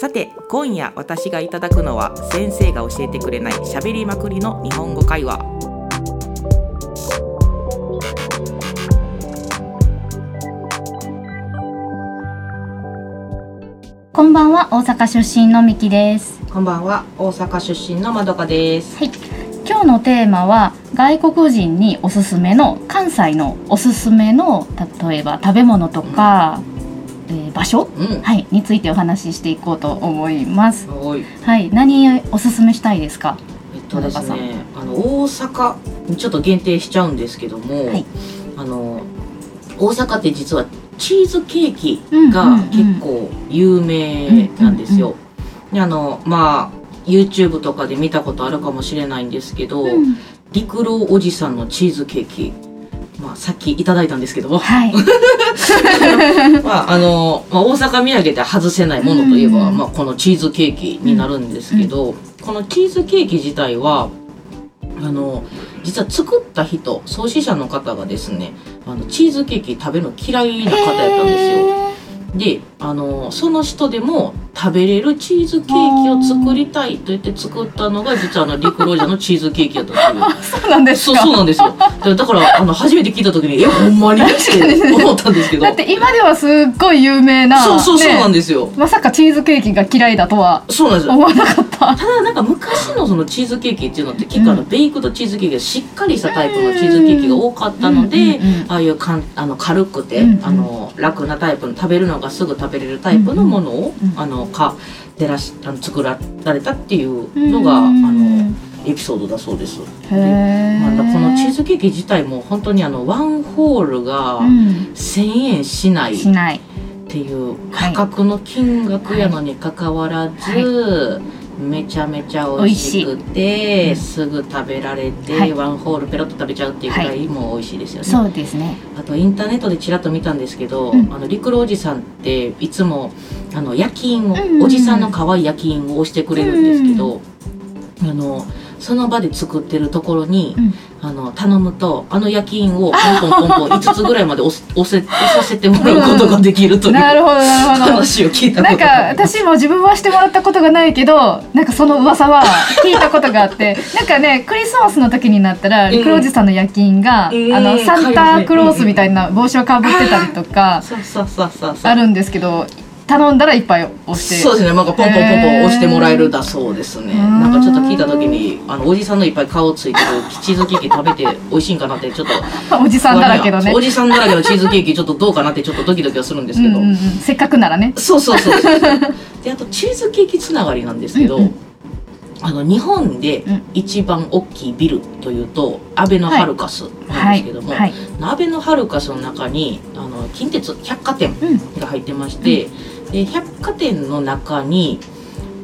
さて今夜私がいただくのは先生が教えてくれない喋りまくりの日本語会話こんばんは、大阪出身のみきです。こんばんは大阪出身のまどかですはい。今日のテーマは外国人におすすめの関西のおすすめの例えば食べ物とか、えー場所うんはいについてお話ししていこうと思います。はい。何おすすめしたいですか？えっとですねあの大阪ちょっと限定しちゃうんですけども、はいあの大阪って実はチーズケーキが結構有名なんですよ。であのまあ YouTube とかで見たことあるかもしれないんですけど、うん陸郎おじさんのチーズケーキ、まあ、さっきいただいたんですけども、はい。まああのまあ、大阪土産で外せないものといえば、うんまあ、このチーズケーキになるんですけど、このチーズケーキ自体はあの実は作った人創始者の方がですねあのチーズケーキ食べるの嫌いな方やったんですよ。へであのその人でも食べれるチーズケーキを作りたいと言って作ったのが実はあの陸ロジャのチーズケーキやったっていう。ー そうなんですそうか。そうなんですよ。だだからあの初めて聞いた時にえほんまに？って思ったんですけど。だって今ではすっごい有名な。そうそうそうなんねですよ。まさかチーズケーキが嫌いだとはそうなんですよ。思わなかった。ただなんか昔のそのチーズケーキっていうのって結構あのベイクドチーズケーキがしっかりしたタイプのチーズケーキが多かったので、うんうんうんああいうかんあの軽くて、うんうんあの楽なタイプの食べるのがすぐ食べれるタイプのものを、あのか照らしあの作られたっていうのが、あうんのエピソードだそうです。まあ、このチーズケーキ自体も本当にあのワンホールがうん。1,000円しないしない。っていうはい価格の金額やのにかかわらず、めちゃめちゃ美味しくてすぐ食べられて、はい。ワンホールペロッと食べちゃうっていうぐらいもう美味しいですよね。そうですね。あとインターネットでちらっと見たんですけど、うん。あの陸路おじさんっていつもあの夜勤を、うんうんうん。おじさんの可愛い夜勤をしてくれるんですけど、あのその場で作ってるところに、うん。あの頼むとあの夜勤をポンポンポンポン5つぐらいまで押せ押させてもらうことができるという、なるほどなるほど。話を聞いたこなんか私も自分はしてもらったことがないけどなんかその噂は 聞いたことがあって。なんかねクリスマスの時になったらうん。リクロおじさんの夜勤が、うんあのサンタクロースみたいな帽子をかぶってたりとかあるんですけど頼んだらいっぱい押して。そうですね。なんかポンポンポンポン押してもらえるだそうですね。なんかちょっと聞いた時にあのおじさんのいっぱい顔ついてるチーズケーキ食べて美味しいんかなってちょっと。おじさんだらけどね。おじさんだらけのチーズケーキちょっとどうかなってちょっとドキドキはするんですけど、うんうんうん、せっかくならね。そうそうそうそう。であとチーズケーキつながりなんですけど、うんうん。あの日本でうん。一番大きいビルというとアベノハルカスなんですけども、はい。アベノハルカスの中にあの近鉄百貨店うん。が入ってまして、で百貨店の中に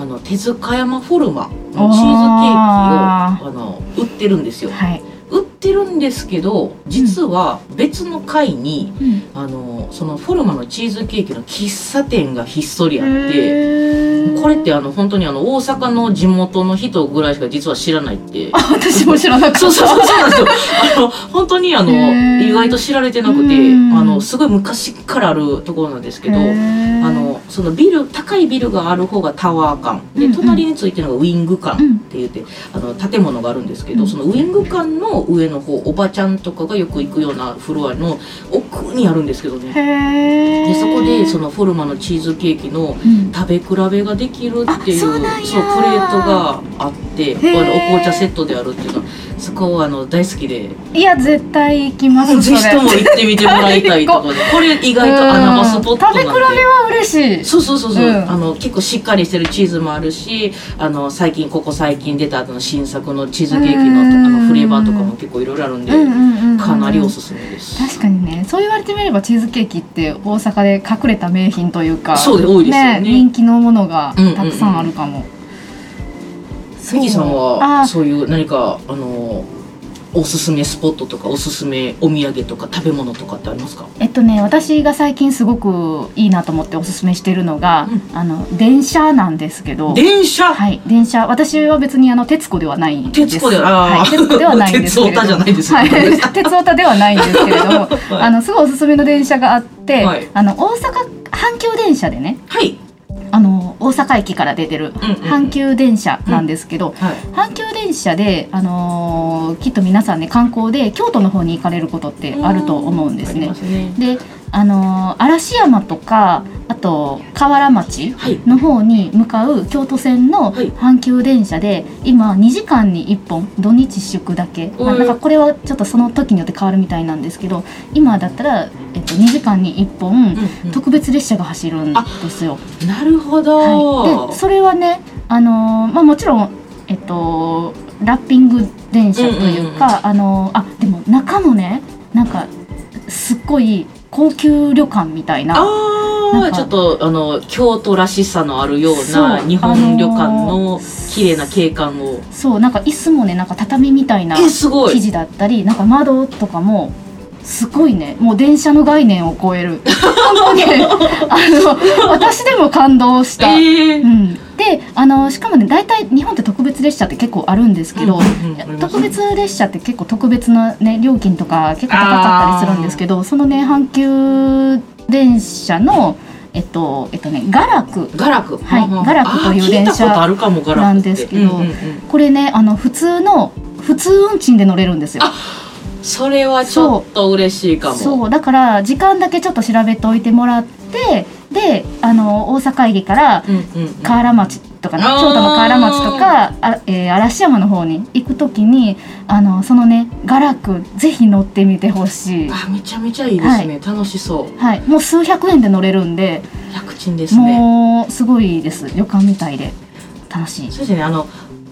あの手塚山フォルマのチーズケーキをああの売ってるんですよ。はい、売ってるんですけど実は別の階に、うん。あのそのフォルマのチーズケーキの喫茶店がひっそりあってこれってあの本当にあの大阪の地元の人ぐらいしか実は知らないって。あ私も知らなかった。そうそうそうそうなんですよ。あの本当にあの意外と知られてなくて、うん。あのすごい昔からあるところなんですけど、あのそのビル高いビルがある方がタワー館でうんうん。隣についてるのがウィング館うんって言って、あの建物があるんですけど、うん。そのウィング館の上の方おばちゃんとかがよく行くようなフロアの奥にあるんですけどね。でそこでそのフォルマのチーズケーキのうん。食べ比べができるっていううなんや。プレートがあってこへー。れお紅茶セットであるっていうのそこはあの大好きで。いや絶対行きますぜひとも行ってみてもらいたいと ころでこれ意外と穴場スポットなんで。食べ比べは嬉しい。そうそうそうそう、うん。あの結構しっかりしてるチーズもあるしあの最近ここ最近出た後の新作のチーズケーキのうん。あのフレーバーとかも結構いろいろあるんで、うんうんうんうんかなりおすすめです。確かにね。そう言われてみればチーズケーキって大阪で隠れた名品というかそうで多いですよね。人気のものがたくさんあるかも、ミキさんあはそういう何かあのおすすめスポットとかおすすめお土産とか食べ物とかってありますか？えっとね私が最近すごくいいなと思っておすすめしてるのが、うあの電車なんですけど。電車、はい電車。私は別にあの徹子ではないんです。徹子ではあー。はい、徹子ではないんですけれど鉄オタじゃないですよはい。ね鉄オタではないんですけれども、あのすごいおすすめの電車があって、はい。あの大阪阪急電車でねはい大大阪駅から出てる阪急電車なんですけど、はい。阪急電車で、あのーきっと皆さんね観光で京都の方に行かれることってあると思うんですね。ね。で、あのー嵐山とかあと河原町はい。の方に向かう京都線のはい。阪急電車で今2時間に1本土日祝だけ、まあうんなんかこれはちょっとその時によって変わるみたいなんですけど今だったら、えっと、2時間に1本うんうん。特別列車が走るんですよ。なるほど、はい、でそれはね、あのーまあ、もちろん、えっと、ラッピング電車というか、あのーあでも中もねなんかすっごい高級旅館みたいな。あなんか。あちょっとあの京都らしさのあるような日本旅館あの綺麗な景観を、そうなんか椅子もねなんか畳みたいなえすごい。生地だったりなんか窓とかもすごいね。もう電車の概念を超える。本当に。あの私でも感動した。えー。うん、であのしかもね大体日本って特別列車って結構あるんですけど、うんうん特別列車って結構特別な、ね、料金とか結構高かったりするんですけどそのね阪急電車のえっとえっとね雅楽ガラク。はいガラクという電車なんですけどうんうんうん。これねあの普通の普通運賃で乗れるんですよ。あそれはちょっと嬉しいかも。そうだから時間だけちょっと調べておいてもらってであの大阪駅から河原町とかね京都の河原町とかあ、えー嵐山の方に行く時にあのそのね雅楽ぜひ乗ってみてほしい、あめちゃめちゃいいですね、楽しそう。はい、もう数百円で乗れるんで楽ちんですね。もうすごいです。旅館みたいで。楽しい。そうですね。あの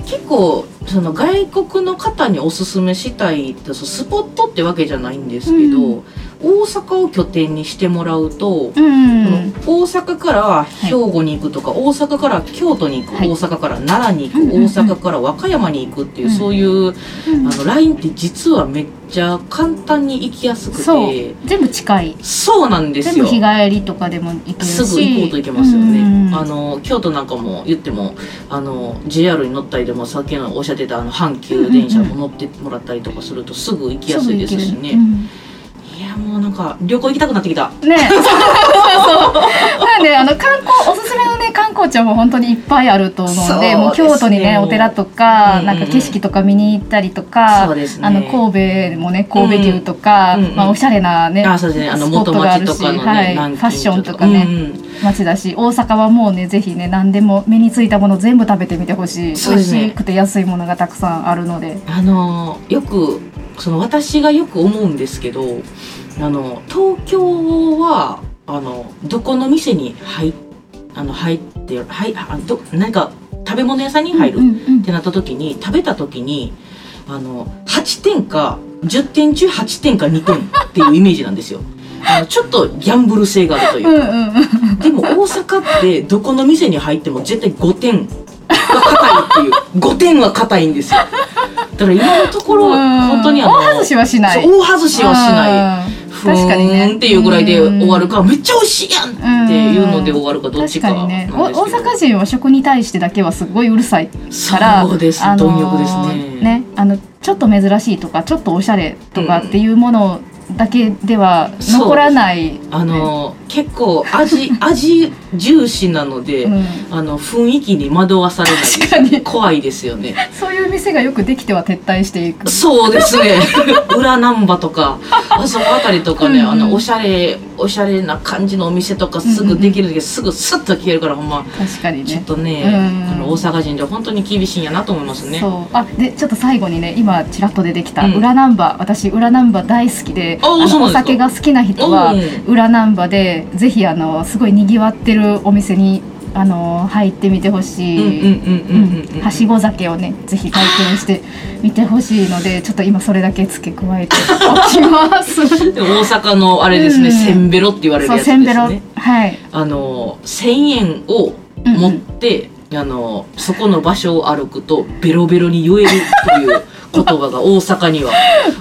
結構その外国の方におすすめしたいスポットってわけじゃないんですけど、うん大阪を拠点にしてもらうと、うん大阪から兵庫に行くとか、大阪から京都に行く、はい。大阪から奈良に行く、うんうんうん。大阪から和歌山に行くっていう、うんそういううん。あのラインって実はめっちゃ簡単に行きやすくそう。て全部近い。そうなんですよ。全部日帰りとかでも行けすぐ行こうといけますよね、うんあの京都なんかも言ってもあの JR に乗ったりでもさっきのおっしゃってたあの阪急電車も乗ってもらったりとかするとすぐ行きやすいですしね、うん。いやもうなんか旅行行きたくなってきた。ね。そう。そう。なんであの観光おすすめのね観光地はもう本当にいっぱいあると思うんでね。もう京都にねお寺とか、うんなんか景色とか見に行ったりとか、そうですね。あの神戸もね神戸牛とか、うんうんまあ、おしゃれなね、あそうですがあるし町とかのね、はい、ファッションとかね、うんうん。街だし大阪はもうねぜひね何でも目についたもの全部食べてみてほしい、美味しくて安いものがたくさんあるので。あのよくその私がよく思うんですけどあの東京はあのどこの店に入あの入ってはいあど何か食べ物屋さんに入るってなった時に食べた時にあの8点か10点中8点か2点っていうイメージなんですよ。あのちょっとギャンブル性があるというか、うんうんうんでも大阪ってどこの店に入っても絶対5点が硬いっていう。5点は硬いんですよ。だから今のところ本当にあの大外しはしない。大外しはしない。うんふーん確かにね。っていうぐらいで終わるかめっちゃ美味しいやんっていうので終わるかどっちか確かね。お大阪人は食に対してだけはすごいうるさいからそうですあのー貪欲ですねねあのちょっと珍しいとかちょっとおしゃれとかっていうものだけでは残らない、あの結構味味重視なので、うん。あの雰囲気に惑わされない怖いですよね。そういう店がよくできては撤退していく。そうですね。裏難波とかあそこあたりとかね、うんうん。あのおしゃれおしゃれな感じのお店とかすぐできるけど、すぐスッと消えるからほんま。確かにね。ちょっとね、うんあの大阪人では本当に厳しいんやなと思いますね。そう。あでちょっと最後にね今ちらっと出てきたうん。裏ナンバー、私裏ナンバー大好きでお酒が好きな人はうん裏ナンバーでぜひあのすごいにぎわってるお店にあの入ってみてほしい。うんうんうんうんうんうんはしご酒をねぜひ体験してみてほしいのでちょっと今それだけ付け加えておきます。で大阪のあれですね、うんせんべろって言われるやつですね。はい。あの1000円を持って、あのそこの場所を歩くとベロベロに言えるという 言葉が大阪には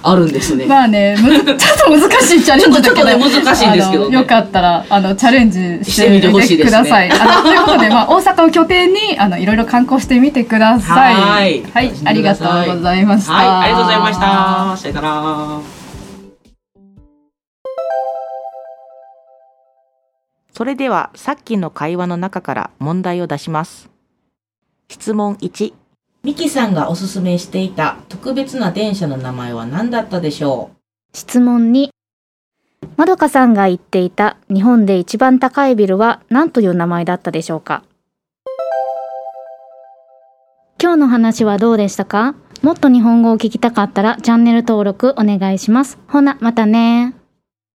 あるんですね。まあねむず ちょっと難しいチャレンジだけどちょっとね難しいんですけどねよかったらあのチャレンジしてみてほしいですねください。あのということでまあ大阪を拠点にあのいろいろ観光してみてください。はいはい、ありがとうございました。はい、ありがとうございました。さよなら。それではさっきの会話の中から問題を出します。質問1。ミキさんがおすすめしていた特別な電車の名前は何だったでしょう？質問2まどかさんが言っていた日本で一番高いビルは何という名前だったでしょうか？今日の話はどうでしたか？もっと日本語を聞きたかったらチャンネル登録お願いします。ほな、またね